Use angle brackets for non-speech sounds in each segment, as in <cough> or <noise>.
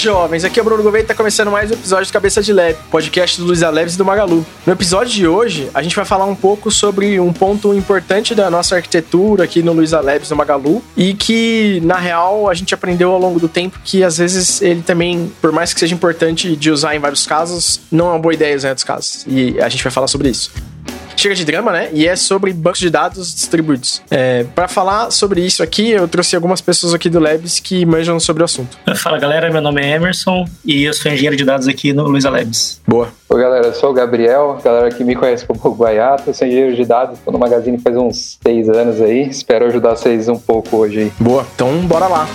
jovens, aqui é o Bruno Gouveia e tá começando mais um episódio do Cabeça de Lab, podcast do Luiz Aleves e do Magalu. No episódio de hoje, a gente vai falar um pouco sobre um ponto importante da nossa arquitetura aqui no Luiz Aleves e no Magalu e que, na real, a gente aprendeu ao longo do tempo que às vezes ele também, por mais que seja importante de usar em vários casos, não é uma boa ideia usar em outros casos. E a gente vai falar sobre isso chega de drama, né? E é sobre bancos de dados distribuídos. É, para falar sobre isso aqui, eu trouxe algumas pessoas aqui do Labs que manjam sobre o assunto. Fala galera, meu nome é Emerson e eu sou engenheiro de dados aqui no Luiza Labs. Boa. Oi galera, eu sou o Gabriel, galera que me conhece como Guaiato, sou engenheiro de dados, estou no Magazine faz uns seis anos aí, espero ajudar vocês um pouco hoje aí. Boa, então bora lá.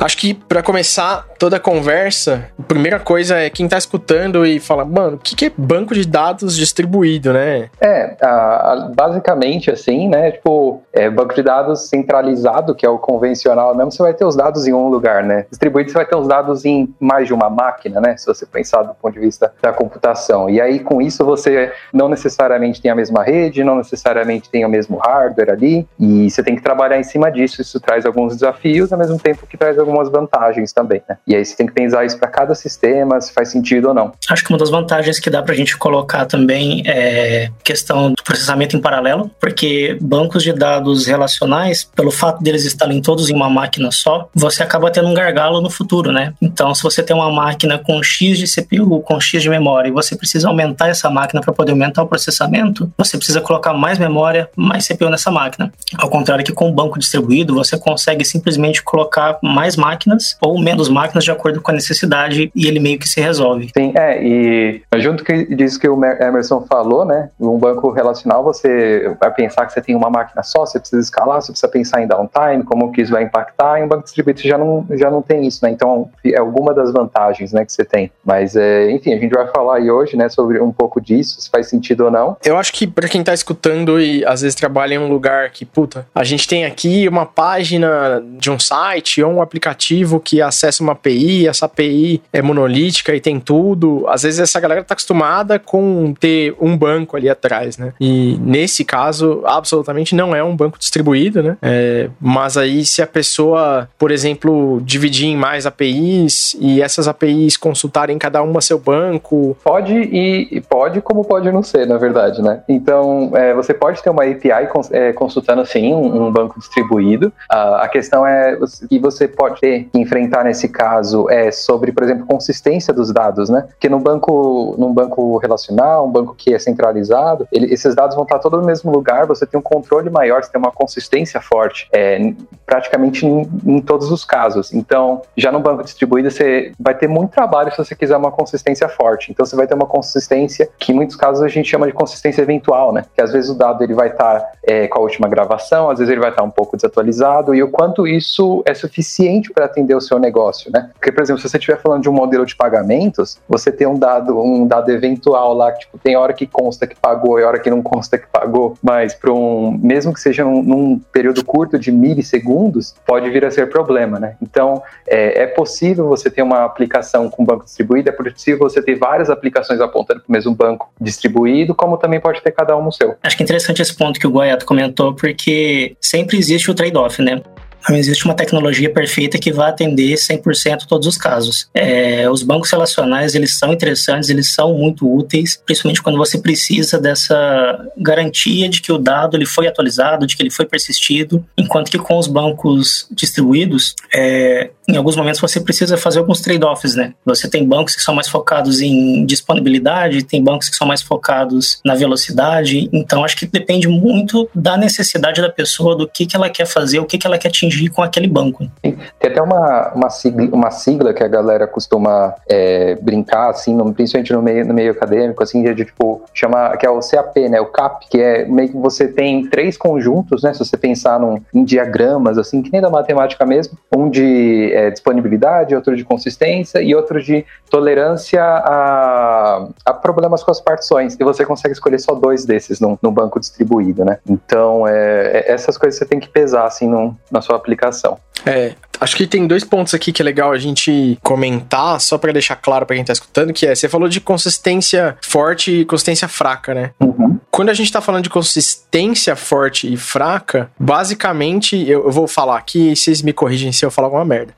Acho que para começar toda a conversa, a primeira coisa é quem tá escutando e fala, mano, o que, que é banco de dados distribuído, né? É, a, a, basicamente assim, né? Tipo, é, banco de dados centralizado, que é o convencional mesmo, você vai ter os dados em um lugar, né? Distribuído, você vai ter os dados em mais de uma máquina, né? Se você pensar do ponto de vista da computação. E aí, com isso, você não necessariamente tem a mesma rede, não necessariamente tem o mesmo hardware ali, e você tem que trabalhar em cima disso. Isso traz alguns desafios, ao mesmo tempo que traz alguns algumas vantagens também, né? E aí você tem que pensar isso para cada sistema, se faz sentido ou não. Acho que uma das vantagens que dá para a gente colocar também é questão do processamento em paralelo, porque bancos de dados relacionais, pelo fato deles estarem todos em uma máquina só, você acaba tendo um gargalo no futuro, né? Então, se você tem uma máquina com X de CPU, com X de memória, e você precisa aumentar essa máquina para poder aumentar o processamento, você precisa colocar mais memória, mais CPU nessa máquina. Ao contrário que com o banco distribuído, você consegue simplesmente colocar mais máquinas ou menos máquinas de acordo com a necessidade e ele meio que se resolve. Sim, é, e junto que disso que o Emerson falou, né, um banco relacional você vai pensar que você tem uma máquina só, você precisa escalar, você precisa pensar em downtime, como que isso vai impactar, em um banco distribuído já não, já não tem isso, né, então é alguma das vantagens, né, que você tem, mas é, enfim, a gente vai falar aí hoje, né, sobre um pouco disso, se faz sentido ou não. Eu acho que para quem tá escutando e às vezes trabalha em um lugar que, puta, a gente tem aqui uma página de um site ou um aplicativo aplicativo que acessa uma API, essa API é monolítica e tem tudo. Às vezes essa galera tá acostumada com ter um banco ali atrás, né? E nesse caso, absolutamente não é um banco distribuído, né? É, mas aí se a pessoa, por exemplo, dividir em mais APIs e essas APIs consultarem cada uma seu banco. Pode e pode, como pode não ser, na verdade, né? Então, é, você pode ter uma API é, consultando sim um, um banco distribuído. Uh, a questão é que você pode ter que enfrentar nesse caso é sobre, por exemplo, consistência dos dados, né? Porque no banco, num banco relacional, um banco que é centralizado, ele, esses dados vão estar todos no mesmo lugar, você tem um controle maior, você tem uma consistência forte, é, praticamente em, em todos os casos. Então, já no banco distribuído, você vai ter muito trabalho se você quiser uma consistência forte. Então, você vai ter uma consistência que, em muitos casos, a gente chama de consistência eventual, né? Que às vezes o dado ele vai estar é, com a última gravação, às vezes ele vai estar um pouco desatualizado, e o quanto isso é suficiente para atender o seu negócio, né? Porque, por exemplo, se você estiver falando de um modelo de pagamentos, você tem um dado, um dado eventual lá, que tipo, tem hora que consta que pagou e hora que não consta que pagou, mas para um, mesmo que seja num, num, período curto de milissegundos, pode vir a ser problema, né? Então, é, é possível você ter uma aplicação com banco distribuído, é possível você ter várias aplicações apontando para o mesmo banco distribuído, como também pode ter cada um no seu. Acho que é interessante esse ponto que o Goiato comentou, porque sempre existe o trade-off, né? Não existe uma tecnologia perfeita que vá atender 100% todos os casos. É, os bancos relacionais, eles são interessantes, eles são muito úteis, principalmente quando você precisa dessa garantia de que o dado ele foi atualizado, de que ele foi persistido, enquanto que com os bancos distribuídos, é, em alguns momentos você precisa fazer alguns trade-offs, né? Você tem bancos que são mais focados em disponibilidade, tem bancos que são mais focados na velocidade, então acho que depende muito da necessidade da pessoa, do que, que ela quer fazer, o que, que ela quer atingir com aquele banco. Tem até uma, uma, sigla, uma sigla que a galera costuma é, brincar, assim, no, principalmente no meio, no meio acadêmico, assim, de tipo, chama, que é o CAP, né? O CAP, que é meio que você tem três conjuntos, né? Se você pensar num, em diagramas, assim, que nem da matemática mesmo, um de é, disponibilidade, outro de consistência e outro de tolerância a, a problemas com as partições. E você consegue escolher só dois desses no, no banco distribuído, né? Então, é, é essas coisas você tem que pesar, assim, no, na sua aplicação. É, Acho que tem dois pontos aqui que é legal a gente comentar, só para deixar claro para quem tá escutando, que é, você falou de consistência forte e consistência fraca, né? Uhum. Quando a gente tá falando de consistência forte e fraca, basicamente, eu, eu, vou falar aqui e vocês me corrigem se eu falar alguma merda.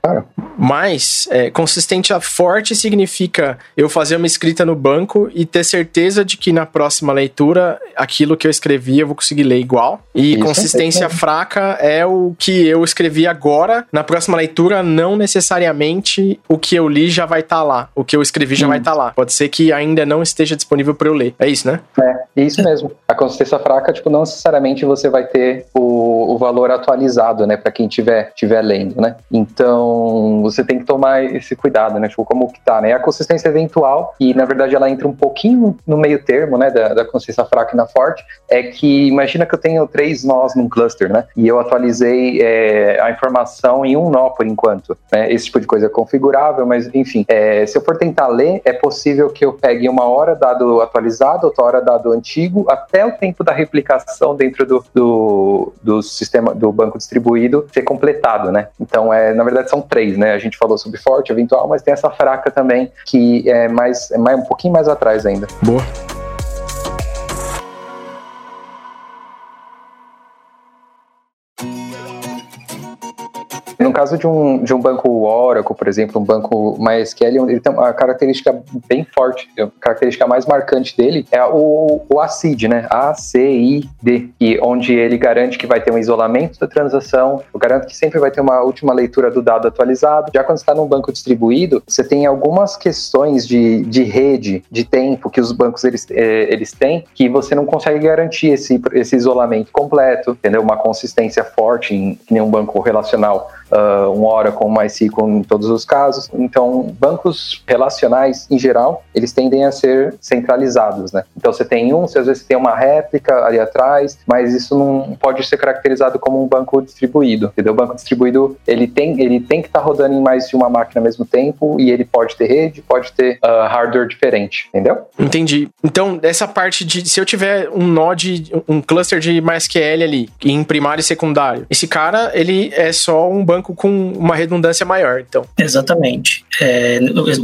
Mas, é, consistência forte significa eu fazer uma escrita no banco e ter certeza de que na próxima leitura, aquilo que eu escrevi eu vou conseguir ler igual. E Isso consistência é fraca é o que eu escrevi agora, na próxima leitura, não necessariamente o que eu li já vai estar tá lá. O que eu escrevi já hum. vai estar tá lá. Pode ser que ainda não esteja disponível para eu ler. É isso, né? É, isso mesmo. A consistência fraca, tipo, não necessariamente você vai ter o, o valor atualizado, né, para quem estiver tiver lendo, né? Então, você tem que tomar esse cuidado, né? Tipo, como que tá, né? A consistência eventual, e na verdade ela entra um pouquinho no meio termo, né, da, da consistência fraca e na forte, é que imagina que eu tenho três nós num cluster, né? E eu atualizei é, a informação em um nó por enquanto, né? Esse tipo de coisa é configurável, mas enfim, é, se eu for tentar ler, é possível que eu pegue uma hora dado atualizado, outra hora dado antigo, até o tempo da replicação dentro do, do, do sistema do banco distribuído ser completado, né? Então, é, na verdade, são três, né? A gente falou sobre forte, eventual, mas tem essa fraca também, que é mais, é mais um pouquinho mais atrás ainda. Boa. No caso de um, de um banco Oracle, por exemplo, um banco MySQL, ele tem uma característica bem forte, a característica mais marcante dele é o, o ACID, né? A-C-I-D, e onde ele garante que vai ter um isolamento da transação, garante que sempre vai ter uma última leitura do dado atualizado. Já quando está num banco distribuído, você tem algumas questões de, de rede, de tempo que os bancos eles, eh, eles têm, que você não consegue garantir esse, esse isolamento completo, entendeu? Uma consistência forte em, em um banco relacional uh, um Oracle, um MySQL em todos os casos. Então, bancos relacionais, em geral, eles tendem a ser centralizados, né? Então, você tem um, você às vezes tem uma réplica ali atrás, mas isso não pode ser caracterizado como um banco distribuído, entendeu? O banco distribuído, ele tem, ele tem que estar tá rodando em mais de uma máquina ao mesmo tempo e ele pode ter rede, pode ter uh, hardware diferente, entendeu? Entendi. Então, essa parte de, se eu tiver um node, um cluster de MySQL ali, em primário e secundário, esse cara, ele é só um banco banco com uma redundância maior, então. Exatamente. É,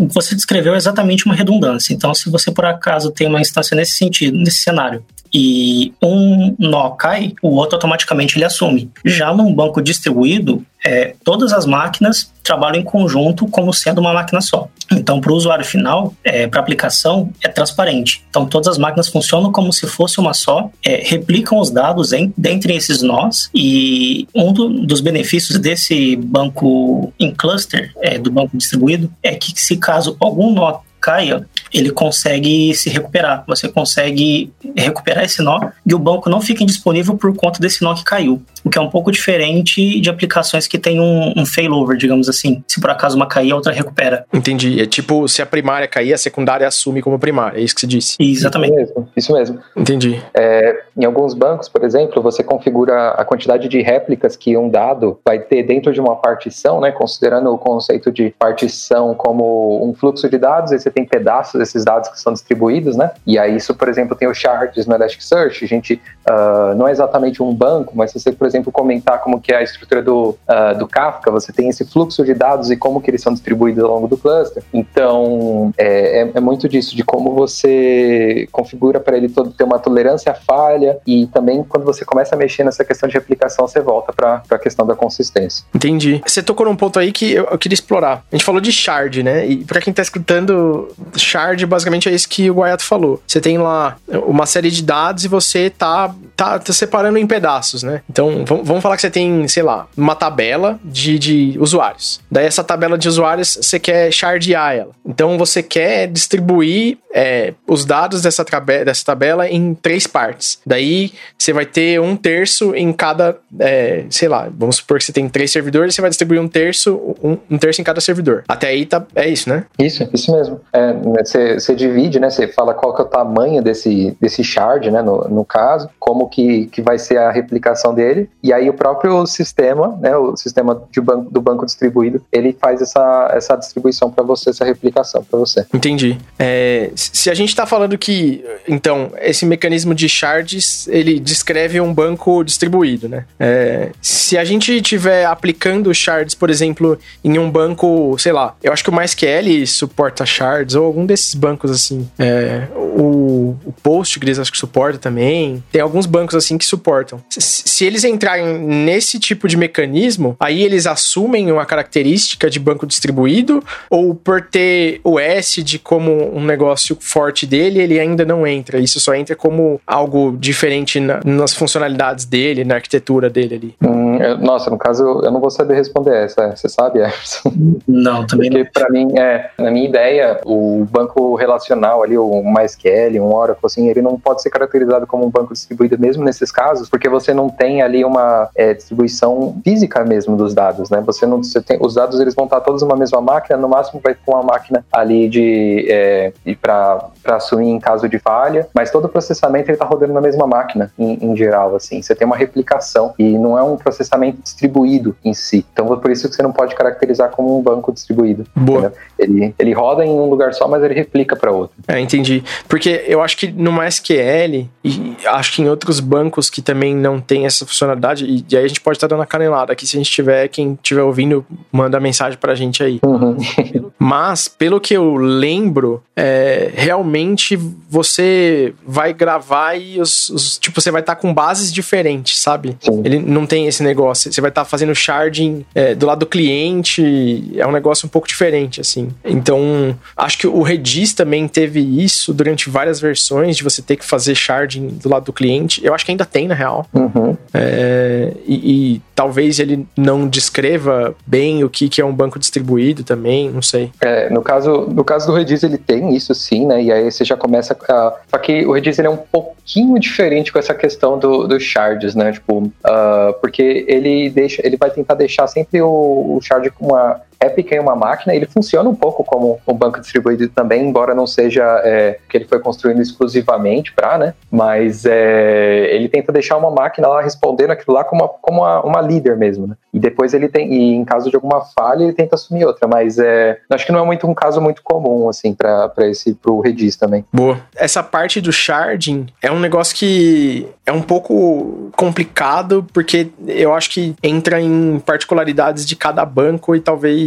você descreveu exatamente uma redundância. Então, se você por acaso tem uma instância nesse sentido, nesse cenário, e um nó cai, o outro automaticamente ele assume. Já num banco distribuído, é, todas as máquinas trabalham em conjunto como sendo uma máquina só. Então, para o usuário final, é, para a aplicação, é transparente. Então, todas as máquinas funcionam como se fosse uma só, é, replicam os dados em, dentre esses nós, e um do, dos benefícios desse banco em cluster, é, do banco distribuído, é que se caso algum nó caia, ele consegue se recuperar. Você consegue recuperar esse nó e o banco não fica indisponível por conta desse nó que caiu. O que é um pouco diferente de aplicações que tem um, um failover, digamos assim. Se por acaso uma cair, a outra recupera. Entendi. É tipo, se a primária cair, a secundária assume como primária. É isso que você disse. Exatamente. Isso mesmo. Isso mesmo. Entendi. É, em alguns bancos, por exemplo, você configura a quantidade de réplicas que um dado vai ter dentro de uma partição, né? Considerando o conceito de partição como um fluxo de dados, você tem pedaços desses dados que são distribuídos, né? E aí isso, por exemplo, tem os shards no Elasticsearch. A gente uh, não é exatamente um banco, mas se você, por exemplo, comentar como que é a estrutura do, uh, do Kafka, você tem esse fluxo de dados e como que eles são distribuídos ao longo do cluster. Então, é, é, é muito disso, de como você configura para ele todo, ter uma tolerância à falha e também quando você começa a mexer nessa questão de replicação, você volta para a questão da consistência. Entendi. Você tocou num ponto aí que eu, eu queria explorar. A gente falou de shard, né? E para quem tá escutando, shard basicamente é isso que o Guayato falou. Você tem lá uma série de dados e você tá, tá, tá separando em pedaços, né? Então, vamos falar que você tem, sei lá, uma tabela de, de usuários. Daí essa tabela de usuários, você quer shardear ela. Então, você quer distribuir é, os dados dessa, dessa tabela em três partes. Daí, você vai ter um terço em cada, é, sei lá, vamos supor que você tem três servidores, você vai distribuir um terço, um, um terço em cada servidor. Até aí tá, é isso, né? Isso, isso mesmo. É, né, você, você divide, né? Você fala qual que é o tamanho desse, desse shard, né? No, no caso, como que, que vai ser a replicação dele. E aí o próprio sistema, né? O sistema de banco, do banco distribuído, ele faz essa, essa distribuição para você, essa replicação para você. Entendi. É, se a gente está falando que, então, esse mecanismo de shards, ele descreve um banco distribuído, né? É, se a gente tiver aplicando shards, por exemplo, em um banco, sei lá, eu acho que o MySQL suporta shards, ou algum desses bancos assim. É, o, o Postgres acho que suporta também. Tem alguns bancos assim que suportam. Se, se eles entrarem nesse tipo de mecanismo, aí eles assumem uma característica de banco distribuído, ou por ter o de como um negócio forte dele, ele ainda não entra. Isso só entra como algo diferente na, nas funcionalidades dele, na arquitetura dele ali. Hum, eu, nossa, no caso, eu não vou saber responder essa. Você sabe, Emerson? Não, também Porque, não. Porque, pra mim, é, na minha ideia, o banco relacional ali, o MySQL, um Oracle, assim, ele não pode ser caracterizado como um banco distribuído mesmo nesses casos, porque você não tem ali uma é, distribuição física mesmo dos dados, né? Você não, você tem, os dados eles vão estar todos numa mesma máquina, no máximo vai ter uma máquina ali de, é, para assumir em caso de falha, mas todo o processamento ele está rodando na mesma máquina em, em, geral, assim. Você tem uma replicação e não é um processamento distribuído em si. Então por isso que você não pode caracterizar como um banco distribuído. Boa. Ele, ele roda em um lugar só, mas ele replica para outro. É, entendi. Porque eu acho que no MySQL e acho que em outros bancos que também não tem essa funcionalidade, e, e aí a gente pode estar tá dando a canelada aqui se a gente tiver, quem estiver ouvindo, manda mensagem pra gente aí. Uhum. <laughs> Mas, pelo que eu lembro, é, realmente você vai gravar e os, os tipo, você vai estar tá com bases diferentes, sabe? Sim. Ele não tem esse negócio. Você vai estar tá fazendo sharding é, do lado do cliente, é um negócio um pouco diferente, assim. Então, acho que o Redis também teve isso durante várias versões, de você ter que fazer sharding do lado do cliente. Eu acho que ainda tem, na real. Uhum. É, e, e, talvez ele não descreva bem o que, que é um banco distribuído também, não sei. É, no, caso, no caso do Redis, ele tem isso sim, né? E aí você já começa a. Só que o Redis ele é um pouquinho diferente com essa questão dos do shards, né? Tipo, uh, porque ele deixa, ele vai tentar deixar sempre o, o shard com uma Epic é uma máquina, ele funciona um pouco como um banco distribuído também, embora não seja é, que ele foi construído exclusivamente para, né? Mas é, ele tenta deixar uma máquina lá respondendo aquilo lá como uma, como uma, uma líder mesmo, né? E depois ele tem, e em caso de alguma falha, ele tenta assumir outra, mas é, acho que não é muito um caso muito comum, assim, para esse, pro Redis também. Boa. Essa parte do sharding é um negócio que é um pouco complicado, porque eu acho que entra em particularidades de cada banco e talvez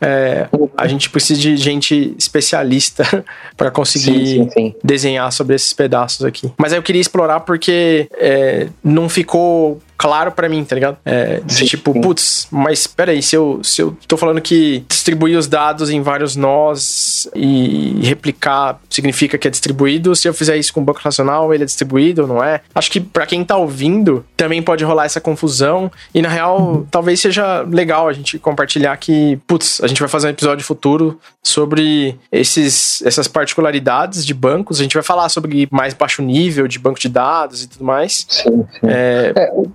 é, a gente precisa de gente especialista <laughs> para conseguir sim, sim, sim. desenhar sobre esses pedaços aqui. Mas aí eu queria explorar porque é, não ficou claro para mim, tá ligado? É, de tipo, putz, mas peraí, se eu, se eu tô falando que distribuir os dados em vários nós e replicar significa que é distribuído, se eu fizer isso com o banco relacional, ele é distribuído ou não é? Acho que para quem tá ouvindo, também pode rolar essa confusão e na real, uhum. talvez seja legal a gente compartilhar que, putz, a gente vai fazer um episódio futuro sobre esses, essas particularidades de bancos, a gente vai falar sobre mais baixo nível de banco de dados e tudo mais. Sim, sim. É,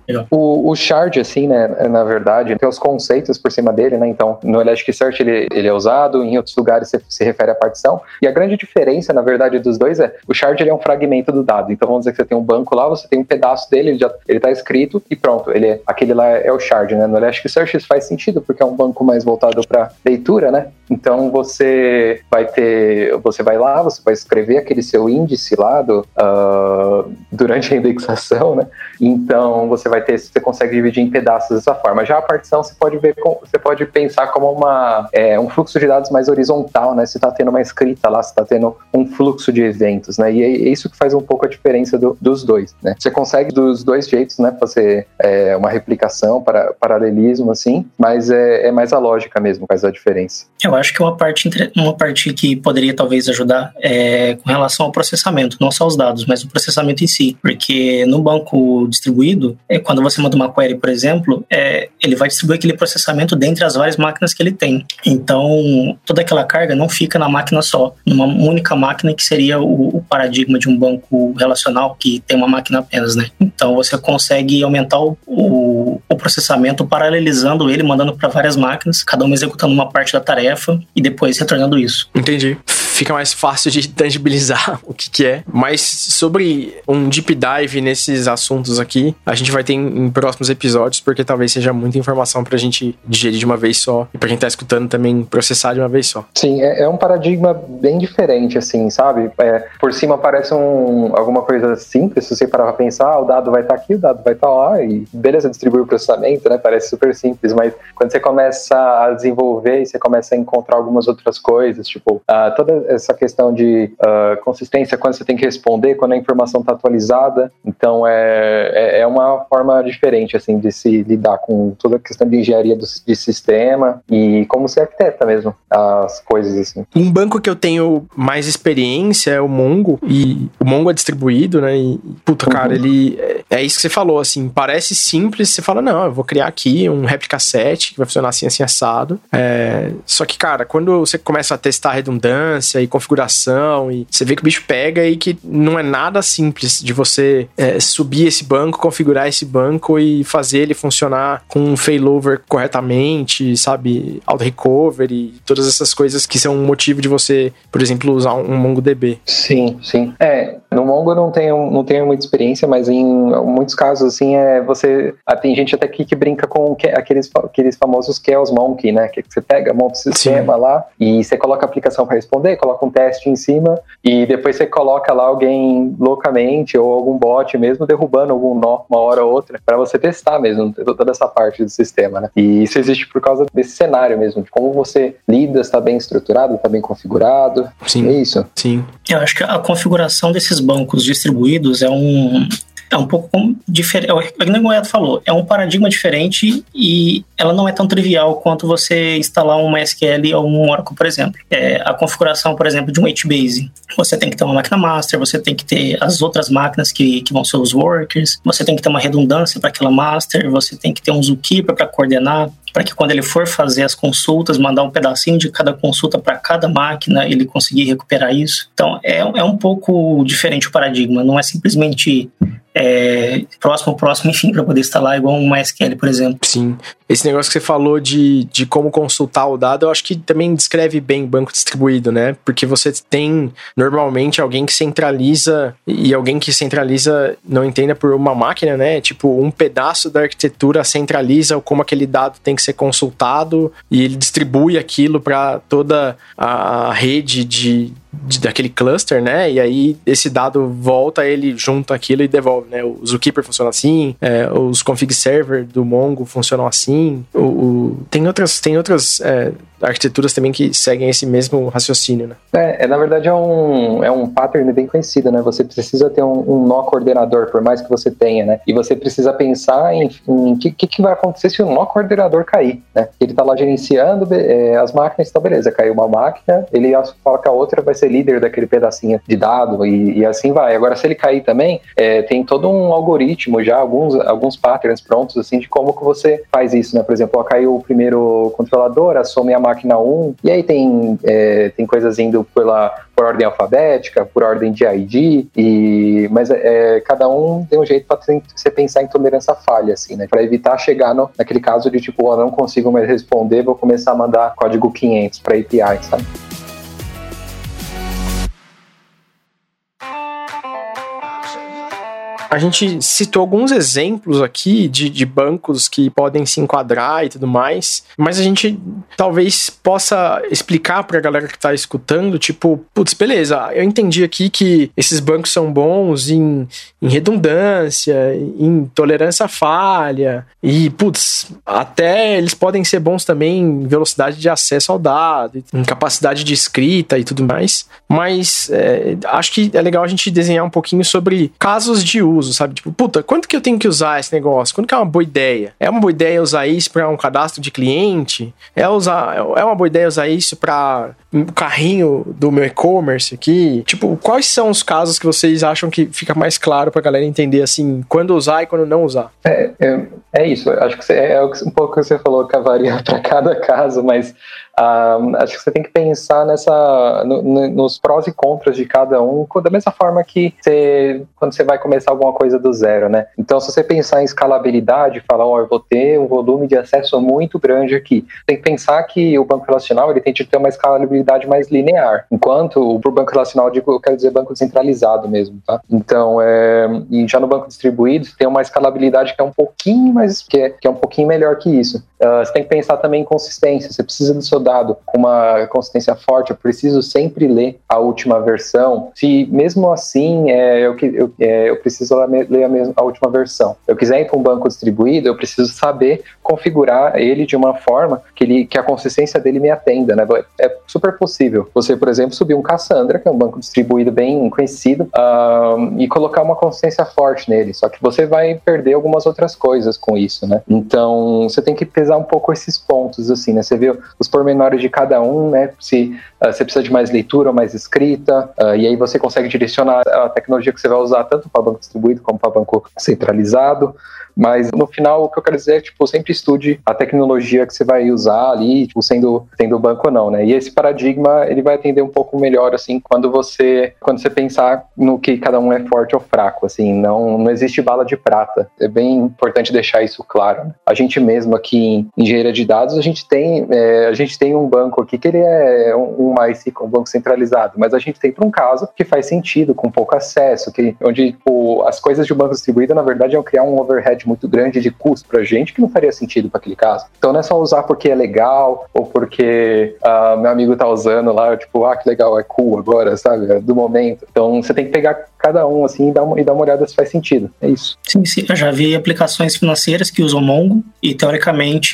é, o, o shard, assim, né, na verdade, tem os conceitos por cima dele, né? Então, no Elasticsearch ele, ele é usado, em outros lugares se, se refere à partição. E a grande diferença, na verdade, dos dois é o shard ele é um fragmento do dado. Então, vamos dizer que você tem um banco lá, você tem um pedaço dele, ele já ele tá escrito e pronto, ele é, aquele lá é o shard, né? No Elasticsearch isso faz sentido porque é um banco mais voltado para leitura, né? Então, você vai ter, você vai lá, você vai escrever aquele seu índice lá do, uh, durante a indexação, né? Então, você vai ter, você consegue dividir em pedaços dessa forma. Já a partição você pode ver, você pode pensar como uma, é, um fluxo de dados mais horizontal, né? Você está tendo uma escrita lá, você está tendo um fluxo de eventos, né? E é isso que faz um pouco a diferença do, dos dois, né? Você consegue dos dois jeitos, né? Fazer é, uma replicação, para, paralelismo, assim, mas é, é mais a lógica mesmo faz a diferença. Eu acho que uma parte, uma parte que poderia talvez ajudar é com relação ao processamento, não só os dados, mas o processamento em si, porque no banco distribuído, é quando você manda uma query, por exemplo, é, ele vai distribuir aquele processamento dentre as várias máquinas que ele tem. Então, toda aquela carga não fica na máquina só, numa única máquina que seria o, o paradigma de um banco relacional que tem uma máquina apenas, né? Então, você consegue aumentar o, o, o processamento paralelizando ele, mandando para várias máquinas, cada uma executando uma parte da tarefa e depois retornando isso. Entendi fica mais fácil de tangibilizar <laughs> o que, que é. Mas sobre um deep dive nesses assuntos aqui, a gente vai ter em, próximos episódios, porque talvez seja muita informação pra gente digerir de uma vez só e pra quem tá escutando também processar de uma vez só. Sim, é, é um paradigma bem diferente, assim, sabe? É, por cima parece um, alguma coisa simples, se você parar pra pensar, ah, o dado vai estar tá aqui, o dado vai estar tá lá, e beleza, distribuir o processamento, né? Parece super simples, mas quando você começa a desenvolver e você começa a encontrar algumas outras coisas, tipo, uh, toda essa questão de uh, consistência, quando você tem que responder, quando a informação está atualizada, então é, é, é, uma forma diferente, assim, de se lidar com toda a questão de engenharia do, de sistema e como se arquiteta mesmo as coisas, assim. Um banco que eu tenho mais experiência é o Mongo, e o Mongo é distribuído, né, e, puta, cara, uhum. ele, é, é isso que você falou, assim, parece simples, você fala, não, eu vou criar aqui um réplica set que vai funcionar assim, assim, assado, é, só que, cara, quando você começa a testar redundância e configuração, e você vê que o bicho pega e que não é nada simples de você é, subir esse banco, configurar esse banco e fazer ele funcionar com um failover corretamente, sabe? Auto recovery, todas essas coisas que são um motivo de você, por exemplo, usar um MongoDB. Sim, sim. É, no Mongo eu não tenho, não tenho muita experiência, mas em muitos casos, assim, é você. Ah, tem gente até aqui que brinca com aqueles, aqueles famosos Chaos Monkey, né? Que você pega, monta o sistema sim. lá e você coloca a aplicação para responder, coloca um teste em cima e depois você coloca lá alguém loucamente ou algum bot mesmo derrubando algum nó uma hora ou outra para você testar mesmo toda essa parte do sistema, né? E isso existe por causa desse cenário mesmo, de como você lida, está bem estruturado, está bem configurado. Sim. É isso. Sim. Eu acho que a configuração desses bancos distribuídos é um é um pouco diferente. É o que o falou, é um paradigma diferente e ela não é tão trivial quanto você instalar um MySQL ou um Oracle, por exemplo. É, a configuração, por exemplo, de um HBase. Você tem que ter uma máquina master, você tem que ter as outras máquinas que, que vão ser os workers, você tem que ter uma redundância para aquela master, você tem que ter um zookeeper para coordenar, para que quando ele for fazer as consultas, mandar um pedacinho de cada consulta para cada máquina, ele conseguir recuperar isso. Então, é, é um pouco diferente o paradigma, não é simplesmente é, próximo, próximo, enfim, para poder instalar igual um MySQL, por exemplo. Sim. Esse negócio que você falou de, de como consultar o dado, eu acho que também descreve bem banco distribuído, né? Porque você tem normalmente alguém que centraliza e alguém que centraliza não entenda por uma máquina, né? Tipo, um pedaço da arquitetura centraliza como aquele dado tem que ser consultado e ele distribui aquilo para toda a rede de de, daquele cluster, né? E aí esse dado volta, ele junta aquilo e devolve, né? O Zookeeper funciona assim, é, os config server do Mongo funcionam assim. O, o tem outras, tem outras é, arquiteturas também que seguem esse mesmo raciocínio, né? É, é, na verdade é um, é um pattern bem conhecido, né? Você precisa ter um, um nó coordenador, por mais que você tenha, né? E você precisa pensar em o que, que, vai acontecer se o nó coordenador cair, né? Ele tá lá gerenciando é, as máquinas, então beleza, caiu uma máquina, ele fala que a outra vai ser líder daquele pedacinho de dado e, e assim vai. Agora, se ele cair também, é, tem todo um algoritmo já, alguns, alguns patterns prontos, assim, de como que você faz isso, né? Por exemplo, ó, caiu o primeiro controlador, assome a máquina 1, e aí tem, é, tem coisas indo pela, por ordem alfabética, por ordem de ID, e, mas é, cada um tem um jeito para você pensar em tolerância à falha, assim, né? Para evitar chegar no, naquele caso de tipo, ó, não consigo mais responder, vou começar a mandar código 500 para API, sabe? A gente citou alguns exemplos aqui de, de bancos que podem se enquadrar e tudo mais, mas a gente talvez possa explicar para a galera que está escutando, tipo, putz, beleza, eu entendi aqui que esses bancos são bons em, em redundância, em tolerância à falha, e, putz, até eles podem ser bons também em velocidade de acesso ao dado, em capacidade de escrita e tudo mais, mas é, acho que é legal a gente desenhar um pouquinho sobre casos de uso sabe? Tipo, puta, quanto que eu tenho que usar esse negócio? Quando que é uma boa ideia? É uma boa ideia usar isso para um cadastro de cliente? É, usar, é uma boa ideia usar isso para o carrinho do meu e-commerce aqui? Tipo, quais são os casos que vocês acham que fica mais claro pra galera entender, assim, quando usar e quando não usar? É, é, é isso. Acho que é um pouco o que você falou que varia <laughs> para cada caso, mas Uh, acho que você tem que pensar nessa, no, no, nos prós e contras de cada um, da mesma forma que você, quando você vai começar alguma coisa do zero, né? Então, se você pensar em escalabilidade, falar, ó, oh, eu vou ter um volume de acesso muito grande aqui, tem que pensar que o banco relacional ele tem que ter uma escalabilidade mais linear, enquanto o banco relacional, digo, eu quero dizer banco centralizado mesmo, tá? Então, é, e já no banco distribuído tem uma escalabilidade que é um pouquinho mais, que é, que é um pouquinho melhor que isso. Uh, você tem que pensar também em consistência. Você precisa do seu dado com uma consistência forte. Eu preciso sempre ler a última versão. Se mesmo assim é, eu, eu, é, eu preciso ler a, mesma, a última versão. Eu quiser ir para um banco distribuído, eu preciso saber configurar ele de uma forma que, ele, que a consistência dele me atenda. Né? É super possível. Você, por exemplo, subir um Cassandra, que é um banco distribuído bem conhecido, uh, e colocar uma consistência forte nele. Só que você vai perder algumas outras coisas com isso, né? Então você tem que um pouco esses pontos, assim, né? Você vê os pormenores de cada um, né? Se uh, você precisa de mais leitura mais escrita, uh, e aí você consegue direcionar a tecnologia que você vai usar tanto para banco distribuído como para banco centralizado. Mas no final, o que eu quero dizer é, tipo, sempre estude a tecnologia que você vai usar ali, tipo, sendo, sendo banco ou não, né? E esse paradigma, ele vai atender um pouco melhor, assim, quando você, quando você pensar no que cada um é forte ou fraco, assim, não, não existe bala de prata. É bem importante deixar isso claro. Né? A gente mesmo aqui engenharia de dados, a gente tem, é, a gente tem um banco aqui que ele é um, um um banco centralizado, mas a gente tem para um caso que faz sentido, com pouco acesso, que, onde tipo, as coisas de banco distribuído, na verdade, é criar um overhead muito grande de custo para gente que não faria sentido para aquele caso. Então não é só usar porque é legal ou porque uh, meu amigo tá usando lá, tipo, ah, que legal, é cool agora, sabe? É do momento. Então você tem que pegar cada um assim e dar uma, e dar uma olhada se faz sentido. É isso. Sim, sim. Eu já vi aplicações financeiras que usam Mongo e teoricamente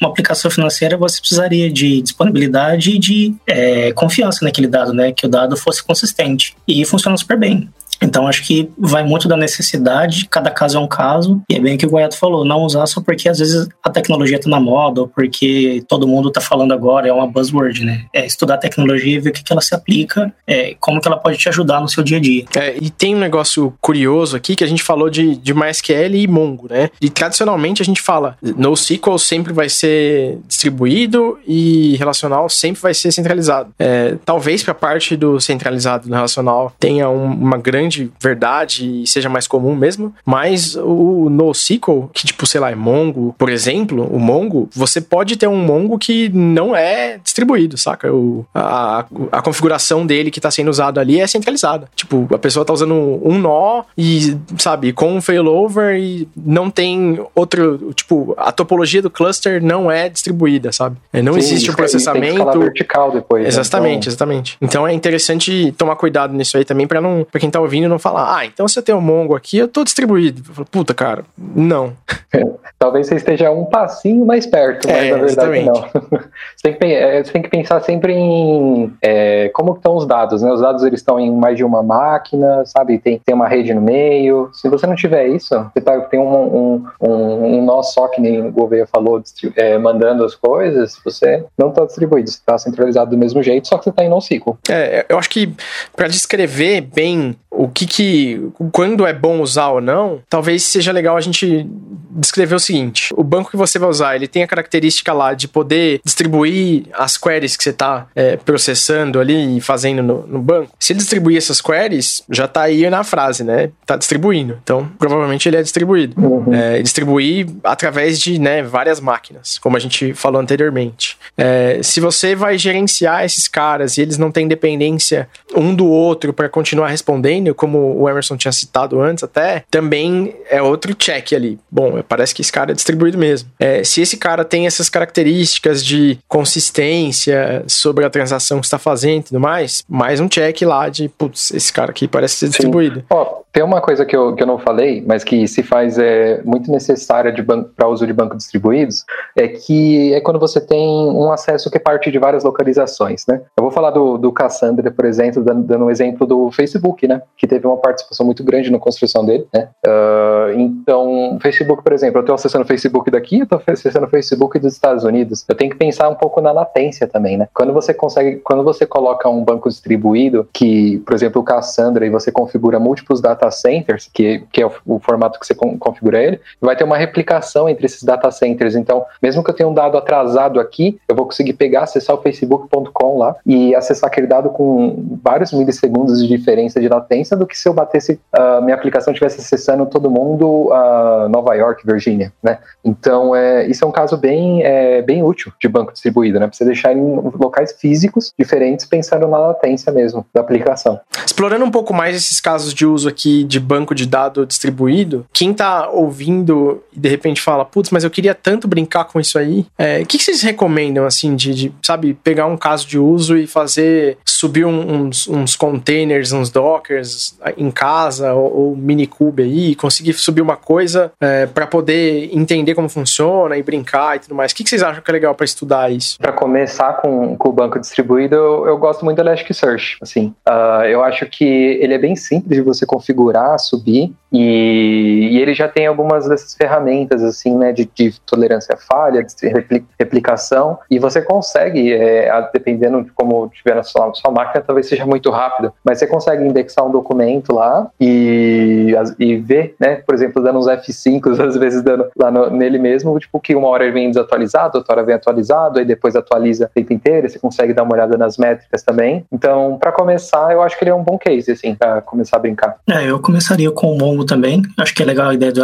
uma aplicação financeira você precisaria de disponibilidade e de é, confiança naquele dado, né? Que o dado fosse consistente. E funciona super bem. Então acho que vai muito da necessidade, cada caso é um caso, e é bem o que o Goiato falou, não usar só porque às vezes a tecnologia está na moda, ou porque todo mundo está falando agora, é uma buzzword, né? É estudar a tecnologia e ver o que, que ela se aplica, é, como que ela pode te ajudar no seu dia a dia. É, e tem um negócio curioso aqui que a gente falou de, de MySQL e Mongo, né? E tradicionalmente a gente fala NoSQL sempre vai ser distribuído e relacional sempre vai ser centralizado. É, talvez para a parte do centralizado no relacional tenha um, uma grande grande verdade e seja mais comum mesmo, mas o NoSQL, que tipo, sei lá, é Mongo, por exemplo, o Mongo, você pode ter um Mongo que não é distribuído, saca? O, a, a configuração dele que está sendo usado ali é centralizada. Tipo, a pessoa está usando um nó e, sabe, com um failover e não tem outro, tipo, a topologia do cluster não é distribuída, sabe? É, não Sim, existe o um processamento vertical depois. Né? Exatamente, né? então... exatamente. Então é interessante tomar cuidado nisso aí também para não, para quem tá ouvindo ouvindo não falar, ah, então se eu tenho um Mongo aqui, eu tô distribuído. Eu falo, Puta, cara, não. É, talvez você esteja um passinho mais perto, mas é, na verdade não. <laughs> você, tem que, é, você tem que pensar sempre em é, como estão os dados, né? Os dados eles estão em mais de uma máquina, sabe? Tem, tem uma rede no meio. Se você não tiver isso, você tá, tem um, um, um, um nó só que nem o Gouveia falou, é, mandando as coisas, você não está distribuído, você está centralizado do mesmo jeito, só que você está em NoSQL. É, eu acho que para descrever bem o que que. quando é bom usar ou não, talvez seja legal a gente descrever o seguinte: o banco que você vai usar, ele tem a característica lá de poder distribuir as queries que você está é, processando ali e fazendo no, no, banco. Se ele distribuir essas queries, já está aí na frase, né? Tá distribuindo. Então, provavelmente ele é distribuído. Uhum. É, distribuir através de né, várias máquinas, como a gente falou anteriormente. É, se você vai gerenciar esses caras e eles não têm dependência um do outro para continuar respondendo, como o Emerson tinha citado antes até, também é outro check ali. Bom, parece que esse cara é distribuído mesmo. É, se esse cara tem essas características de consistência sobre a transação que está fazendo e tudo mais, mais um check lá de, putz, esse cara aqui parece ser distribuído. Ó, tem uma coisa que eu, que eu não falei, mas que se faz é muito necessária para uso de bancos distribuídos, é que é quando você tem um acesso que parte de várias localizações, né? Eu vou falar do, do Cassandra, por exemplo, dando, dando um exemplo do Facebook, né? que teve uma participação muito grande na construção dele, né? Uh, então, Facebook, por exemplo, eu estou acessando o Facebook daqui, eu estou acessando o Facebook dos Estados Unidos. Eu tenho que pensar um pouco na latência também, né? Quando você consegue, quando você coloca um banco distribuído, que, por exemplo, o Cassandra, e você configura múltiplos data data centers, que, que é o, o formato que você configura ele, vai ter uma replicação entre esses data centers. Então, mesmo que eu tenha um dado atrasado aqui, eu vou conseguir pegar, acessar o facebook.com lá e acessar aquele dado com vários milissegundos de diferença de latência do que se eu batesse, uh, minha aplicação estivesse acessando todo mundo uh, Nova York, Virgínia, né? Então, é, isso é um caso bem, é, bem útil de banco distribuído, né? Pra você deixar em locais físicos diferentes pensando na latência mesmo da aplicação. Explorando um pouco mais esses casos de uso aqui de banco de dado distribuído, quem tá ouvindo e de repente fala, putz, mas eu queria tanto brincar com isso aí, é, o que, que vocês recomendam, assim, de, de, sabe, pegar um caso de uso e fazer, subir um, uns, uns containers, uns dockers em casa ou, ou minikube aí, conseguir subir uma coisa é, para poder entender como funciona e brincar e tudo mais. O que, que vocês acham que é legal para estudar isso? Para começar com, com o banco distribuído, eu, eu gosto muito do Elasticsearch. Assim, uh, eu acho que ele é bem simples de você configurar, subir, e, e, ele já tem algumas dessas ferramentas assim, né, de, de tolerância à falha, de replicação, e você consegue, é, dependendo de como tiver a sua, sua máquina, talvez seja muito rápido, mas você consegue indexar um documento lá e, e ver, né, por exemplo, dando uns F5, <laughs> às vezes dando lá no, nele mesmo, tipo que uma hora ele vem desatualizado, outra hora vem atualizado, aí depois atualiza o tempo inteiro, você consegue dar uma olhada nas métricas também. Então, para começar, eu acho que ele é um bom case, assim, para começar a brincar. É, eu começaria com o Mongo também. Acho que é legal a ideia do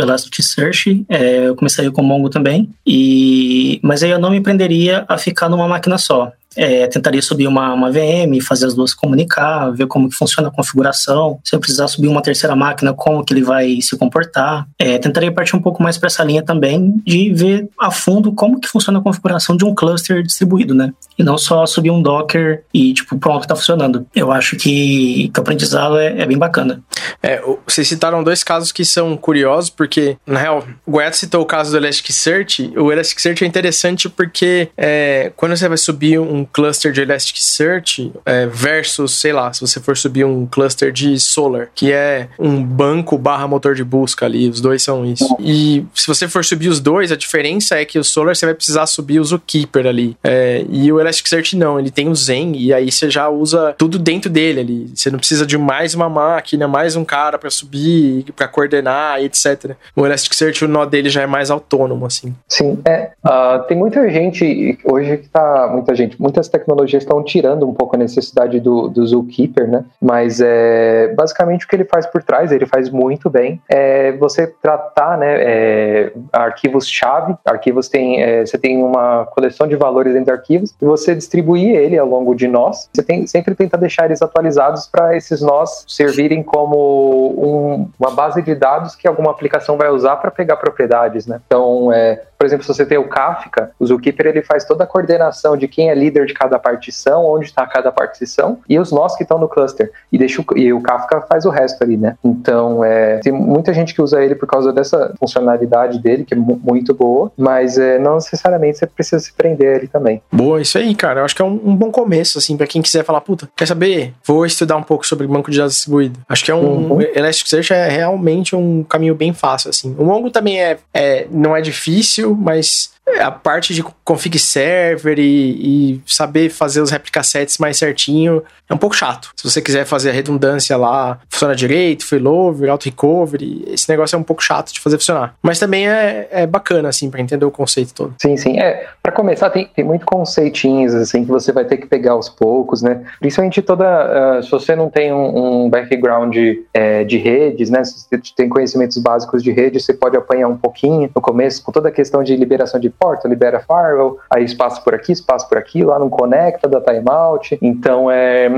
Elasticsearch. É, eu começaria com o Mongo também. E, mas aí eu não me prenderia a ficar numa máquina só é, tentaria subir uma, uma VM, fazer as duas comunicar, ver como que funciona a configuração. Se eu precisar subir uma terceira máquina, como que ele vai se comportar. É, tentaria partir um pouco mais para essa linha também de ver a fundo como que funciona a configuração de um cluster distribuído, né? E não só subir um Docker e, tipo, pronto, tá funcionando. Eu acho que, que o aprendizado é, é bem bacana. É, vocês citaram dois casos que são curiosos, porque, na real, o Goethe citou o caso do Elasticsearch. O Elasticsearch é interessante porque é, quando você vai subir um cluster de Elasticsearch é, versus, sei lá, se você for subir um cluster de Solar, que é um banco barra motor de busca ali, os dois são isso. E se você for subir os dois, a diferença é que o Solar você vai precisar subir o Zookeeper ali. É, e o Elasticsearch não, ele tem o Zen, e aí você já usa tudo dentro dele ali. Você não precisa de mais uma máquina, mais um cara para subir, para coordenar, etc. O Elasticsearch, o nó dele já é mais autônomo, assim. Sim, é. Uh, tem muita gente hoje que tá. Muita gente, muitas tecnologias estão tirando um pouco a necessidade do, do Zookeeper, né? Mas é, basicamente o que ele faz por trás, ele faz muito bem, é você tratar né, é, arquivos-chave. Arquivos tem. É, você tem uma coleção de valores dentro de arquivos e você distribuir ele ao longo de nós. Você tem, sempre tenta deixar eles atualizados para esses nós servirem como um, uma base de dados que alguma aplicação vai usar para pegar propriedades, né? Então, é, por exemplo, se você tem o Kafka, o Zookeeper ele faz toda a coordenação de quem é líder de cada partição, onde está cada partição e os nós que estão no cluster. E, deixa o, e o Kafka faz o resto ali, né? Então, é, tem muita gente que usa ele por causa dessa funcionalidade dele, que é muito boa, mas é, não necessariamente você precisa se prender ele também. Boa, isso aí, cara. Eu acho que é um, um bom começo, assim, para quem quiser falar, puta, quer saber? Vou estudar um pouco sobre banco de dados distribuído. Acho que é um. Uhum. Elasticsearch é realmente um caminho bem fácil, assim. O Mongo também é, é não é difícil, mas a parte de config server e, e, saber fazer os replicasets mais certinho é um pouco chato. Se você quiser fazer a redundância lá, funciona direito, failover, auto recovery, esse negócio é um pouco chato de fazer funcionar. Mas também é, é bacana, assim, para entender o conceito todo. Sim, sim. É, para começar, tem, tem muito conceitinhos, assim, que você vai ter que pegar aos poucos, né? Principalmente toda. Uh, se você não tem um, um background é, de redes, né? Se você tem conhecimentos básicos de rede, você pode apanhar um pouquinho no começo, com toda a questão de liberação de porta, libera firewall, aí espaço por aqui, espaço por aqui, lá não conecta, dá timeout. Então, é,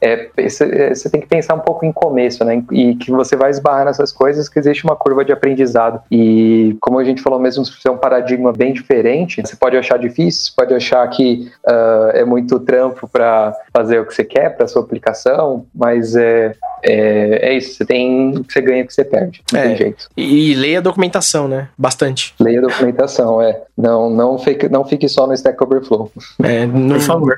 é, você tem que pensar um pouco em começo, né? E que você vai esbarrar nessas coisas, que existe uma curva de aprendizado. E, como a gente falou mesmo, se é um paradigma bem diferente, você pode achar difícil, pode achar que uh, é muito trampo para fazer o que você quer para sua aplicação, mas é, é, é, isso, você tem o que você ganha o que você perde. Não é, tem jeito. E, e leia a documentação, né? Bastante. Leia a documentação, é. Não, não, fique, não fique só no Stack Overflow. É, por favor.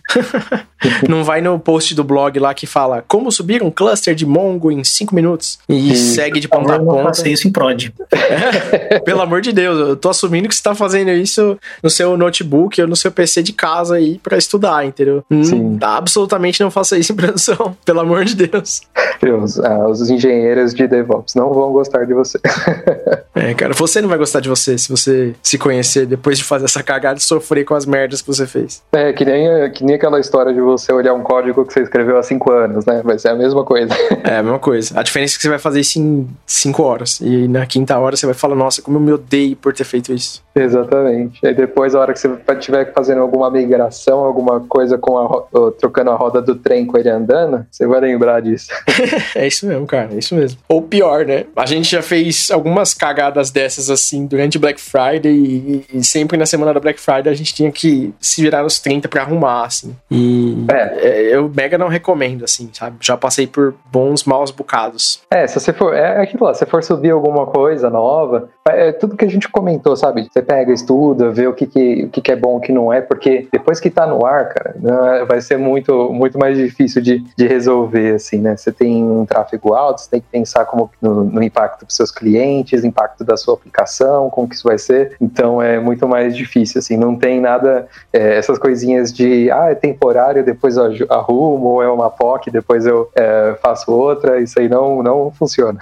<laughs> não vai no post do blog lá que fala como subir um cluster de Mongo em 5 minutos e Sim. segue de ponta a ponta. Faça isso em prod. É, <laughs> pelo amor de Deus, eu tô assumindo que você tá fazendo isso no seu notebook ou no seu PC de casa aí para estudar, entendeu? Hum, Sim. Hum, absolutamente não faça isso em produção, <laughs> pelo amor de Deus. Eu os, uh, os engenheiros de DevOps não vão gostar de você. <laughs> é, cara, você não vai gostar de você se você se conhecer depois de fazer essa cagada e sofrer com as merdas que você fez. É, que nem, que nem aquela história de você olhar um código que você escreveu há cinco anos, né? Vai ser a mesma coisa. <laughs> É, a mesma coisa. A diferença é que você vai fazer isso em cinco horas. E na quinta hora você vai falar, nossa, como eu me odeio por ter feito isso. Exatamente. Aí depois, a hora que você estiver fazendo alguma migração, alguma coisa com a, trocando a roda do trem com ele andando, você vai lembrar disso. <laughs> é isso mesmo, cara. É isso mesmo. Ou pior, né? A gente já fez algumas cagadas dessas assim durante Black Friday e, e sempre na semana da Black Friday a gente tinha que se virar nos 30 para arrumar, assim. E é. é. eu mega não recomendo, assim, sabe? Já passei por bons maus bocados. É, se você for. É aquilo lá, se for subir alguma coisa nova, é tudo que a gente comentou, sabe? Você pega, estuda, vê o que, que, o que, que é bom, o que não é, porque depois que tá no ar, cara, né, vai ser muito, muito mais difícil de, de resolver, assim, né? Você tem um tráfego alto, você tem que pensar como no, no impacto para seus clientes, impacto da sua aplicação, como que isso vai ser. Então é muito mais difícil, assim, não tem nada, é, essas coisinhas de, ah, é temporário, depois eu arrumo, ou é uma POC, depois eu é, faço outra, isso aí não, não funciona.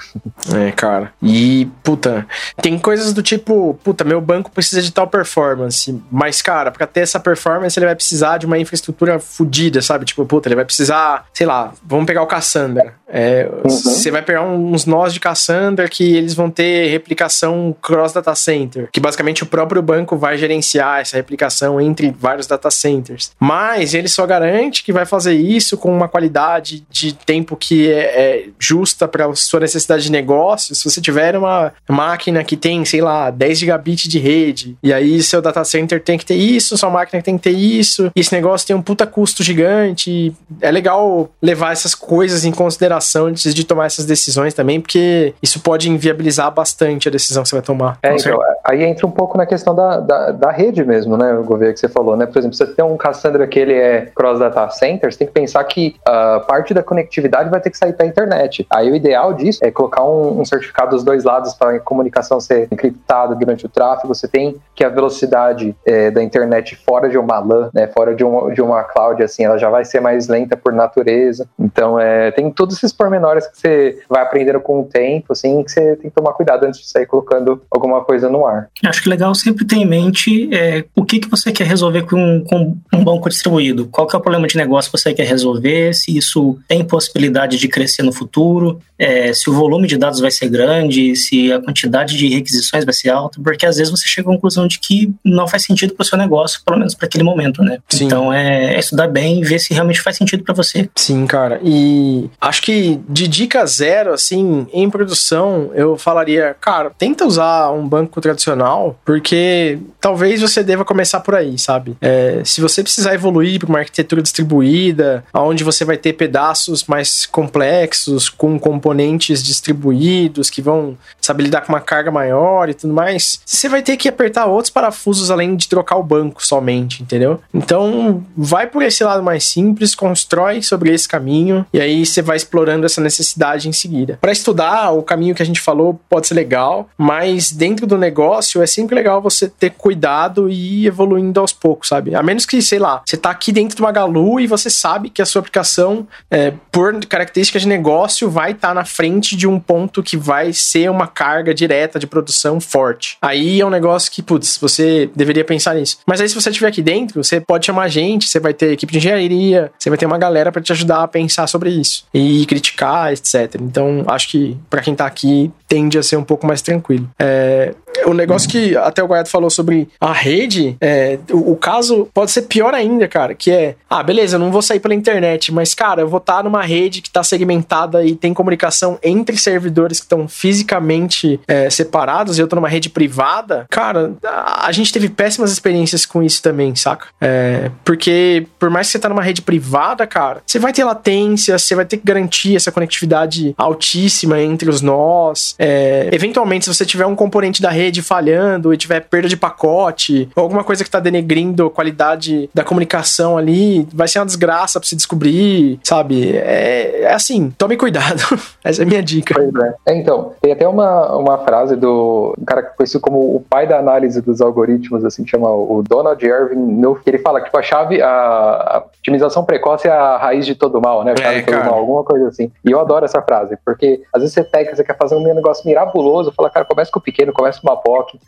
É, cara. E, puta, tem coisas do tipo, puta, meu banco precisa de tal performance, mas, cara, pra ter essa performance ele vai precisar de uma infraestrutura fodida, sabe? Tipo, puta, ele vai precisar, sei lá, vamos pegar o Cassandra. É, uhum. Você vai pegar uns nós de Cassandra que eles vão ter replicação cross data center, que basicamente o próprio banco vai gerenciar essa replicação entre vários data centers. Mas ele só garante que vai fazer isso com uma qualidade de tempo que é, é justa para sua necessidade de negócio. Se você tiver uma máquina que tem, sei lá, 10 gigabits de rede, e aí seu data center tem que ter isso, sua máquina tem que ter isso, e esse negócio tem um puta custo gigante. É legal levar essas coisas em consideração antes de tomar essas decisões também, porque isso pode inviabilizar bastante a decisão que você vai tomar. É, então, aí entra um pouco na questão da, da, da, rede mesmo, né, o governo que você falou, né? Por exemplo, você tem um Cassandra que ele é cross data center, você tem que pensar que uh, parte da conectividade vai ter que sair para a internet. Aí o ideal disso é colocar um, um certificado dos dois lados para comunicação ser ser encriptada durante o tráfego, você tem que a velocidade é, da internet fora de uma LAN, né, fora de uma, de uma cloud, assim, ela já vai ser mais lenta por natureza. Então, é, tem todos esses pormenores que você vai aprendendo com o tempo, assim, que você tem que tomar cuidado antes de sair colocando alguma coisa no ar. Acho que legal sempre ter em mente é, o que, que você quer resolver com, com um banco distribuído. Qual que é o problema de negócio que você quer resolver, se isso tem possibilidade de crescer no futuro, é, se o volume de dados vai ser grande, se a quantidade de requisições vai ser alta, porque às vezes você chega à conclusão de que não faz sentido para o seu negócio, pelo menos para aquele momento, né? Sim. Então é, é, estudar bem e ver se realmente faz sentido para você. Sim, cara. E acho que de dica zero, assim, em produção, eu falaria, cara, tenta usar um banco tradicional, porque talvez você deva começar por aí, sabe? É, se você precisar evoluir para uma arquitetura distribuída, onde você vai ter pedaços mais complexos, com componentes distribuídos, que vão saber lidar com uma carga maior e tudo mais, você vai ter que apertar outros parafusos além de trocar o banco somente, entendeu? Então, vai por esse lado mais simples, constrói sobre esse caminho e aí você vai explorando essa necessidade em seguida. Para estudar, o caminho que a gente falou pode ser legal, mas dentro do negócio é sempre legal você ter cuidado e ir evoluindo aos poucos, sabe? A menos que, sei lá, você tá aqui dentro do Magalu e você sabe que a sua aplicação, é, por características de negócio, vai estar tá na frente de um ponto que vai ser uma carga direta de produção forte. Aí é um negócio que, putz, você deveria pensar nisso. Mas aí, se você estiver aqui dentro, você pode chamar gente, você vai ter equipe de engenharia, você vai ter uma galera para te ajudar a pensar sobre isso e criticar, etc. Então, acho que para quem tá aqui, tende a ser um pouco mais tranquilo. É, o negócio que até o Guaiato falou sobre a rede, é, o, o, caso pode ser pior ainda, cara, que é, ah, beleza, eu não vou sair pela internet, mas, cara, eu vou estar numa rede que está segmentada e tem comunicação entre servidores que estão fisicamente é, separados e eu tô numa rede privada, cara, a, a, gente teve péssimas experiências com isso também, saca? É, porque por mais que você tá numa rede privada, cara, você vai ter latência, você vai ter que garantir essa conectividade altíssima entre os nós. É, eventualmente, se você tiver um componente da rede rede falhando e tiver perda de pacote, ou alguma coisa que tá denegrindo a qualidade da comunicação ali, vai ser uma desgraça pra se descobrir, sabe? É, é assim, tome cuidado. <laughs> Essa é a minha dica. Pois é. é. Então, tem até uma, uma frase do um cara conhecido como o pai da análise dos algoritmos, assim, que chama o Donald Irving, que ele fala que tipo, a chave, a, a otimização precoce é a raiz de todo mal, né? É, todo mal, alguma coisa assim. E eu adoro essa frase, porque às vezes você pega, você quer fazer um negócio mirabuloso, fala, cara, começa com o pequeno, começa com uma POC.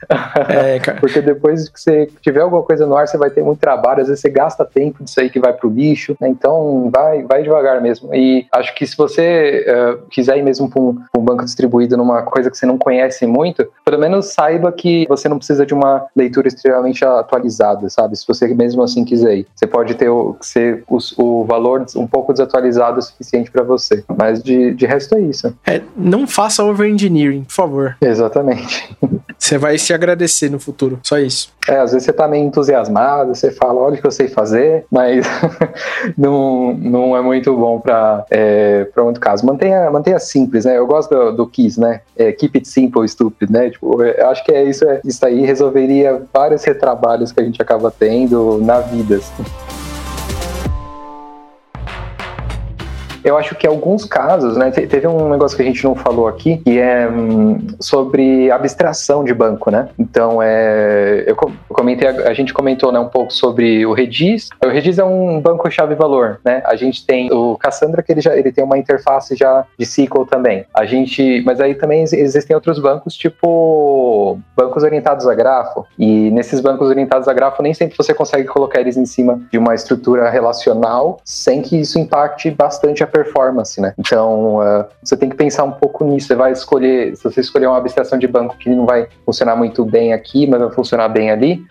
É, <laughs> porque depois que você tiver alguma coisa no ar, você vai ter muito trabalho, às vezes você gasta tempo disso aí que vai pro lixo, né? Então, vai, vai devagar mesmo. E acho que se você uh, quiser ir mesmo para um, um, banco distribuído numa coisa que você não conhece muito, pelo menos saiba que você não precisa de uma leitura extremamente atualizada, sabe? Se você mesmo assim quiser ir. Você pode ter o, ser, o, o valor um pouco desatualizado o suficiente para você. Mas de, de resto é isso. É, não faça over-engineering, por favor. Exatamente. <laughs> Você vai se agradecer no futuro, só isso. É, às vezes você tá meio entusiasmado, você fala, olha o que eu sei fazer, <laughs> mas <laughs> não, não é muito bom para é, muito caso. Mantenha, mantenha simples, né? Eu gosto do, do KISS, né? É, keep it simple, stupid, né? Tipo, eu acho que é isso, é, isso aí resolveria vários retrabalhos que a gente acaba tendo na vida. Assim. Eu acho que alguns casos, né, teve um negócio que a gente não falou aqui, que é hum, sobre abstração de banco, né? Então, é, eu comentei, a gente comentou né, um pouco sobre o Redis. O Redis é um banco chave-valor, né? A gente tem o Cassandra, que ele já ele tem uma interface já de SQL também. A gente, mas aí também existem outros bancos, tipo bancos orientados a grafo. E nesses bancos orientados a grafo, nem sempre você consegue colocar eles em cima de uma estrutura relacional sem que isso impacte bastante a performance, né? Então, uh, você tem que pensar um pouco nisso. Você vai escolher, se você escolher uma abstração de banco que não vai funcionar muito bem aqui, mas vai funcionar bem ali,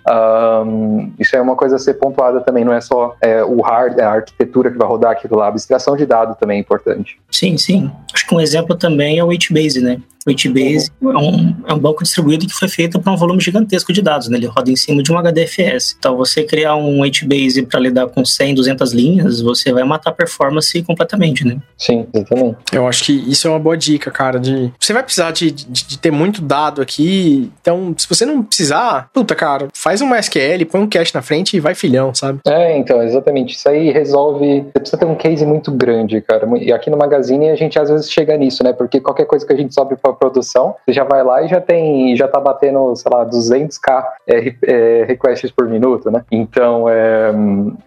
um, isso é uma coisa a ser pontuada também. Não é só é, o hard, a arquitetura que vai rodar aquilo lá. A abstração de dado também é importante. Sim, sim. Acho que um exemplo também é o HBase, né? O HBase é um, é um banco distribuído que foi feito para um volume gigantesco de dados, né? Ele roda em cima de um HDFS. Então, você criar um HBase para lidar com 100, 200 linhas, você vai matar a performance completamente, né? Sim, exatamente. Eu acho que isso é uma boa dica, cara. De você vai precisar de, de, de ter muito dado aqui. Então, se você não precisar, puta, cara, faz um MySQL, põe um cache na frente e vai filhão, sabe? É, então, exatamente. Isso aí resolve. Você precisa ter um case muito grande, cara. E aqui no Magazine a gente às vezes chega nisso, né? Porque qualquer coisa que a gente sobe para produção, você já vai lá e já tem, já tá batendo, sei lá, 200k é, é, requests por minuto, né? Então, é,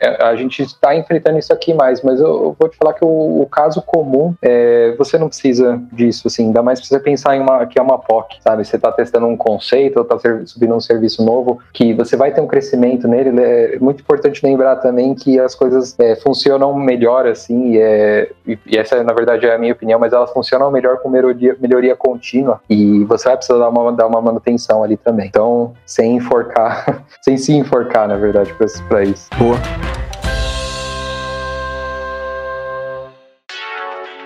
é a gente está enfrentando isso aqui mais, mas eu, vou te falar que o, o caso comum, é, você não precisa disso, assim, ainda mais precisa pensar em uma, que é uma POC, sabe? Você está testando um conceito ou está subindo um serviço novo, que você vai ter um crescimento nele, é muito importante lembrar também que as coisas é, funcionam melhor, assim, e, e essa, na verdade, é a minha opinião, mas elas funcionam melhor com melhoria, melhoria contínua e você vai precisar dar uma, dar uma manutenção ali também. Então, sem enforcar, <laughs> sem se enforcar, na verdade, para isso. Boa.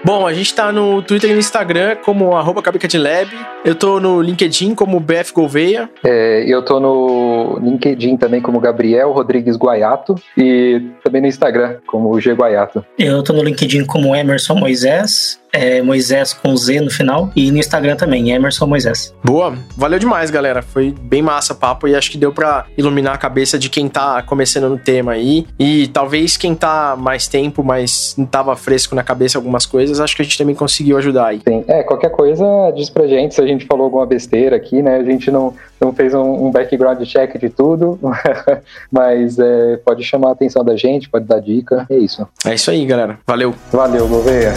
Bom, a gente tá no Twitter e no Instagram como arroba Lab. Eu tô no LinkedIn como BF Gouveia. É, eu tô no LinkedIn também como Gabriel Rodrigues Guaiato e também no Instagram como G Guaiato. Eu tô no LinkedIn como Emerson Moisés é Moisés com Z no final, e no Instagram também, Emerson Moisés. Boa, valeu demais, galera. Foi bem massa o papo e acho que deu para iluminar a cabeça de quem tá começando no tema aí. E talvez quem tá mais tempo, mas não tava fresco na cabeça algumas coisas, acho que a gente também conseguiu ajudar aí. Sim, é, qualquer coisa diz pra gente se a gente falou alguma besteira aqui, né? A gente não, não fez um, um background check de tudo, <laughs> mas é, pode chamar a atenção da gente, pode dar dica, é isso. É isso aí, galera. Valeu. Valeu, Gouveia.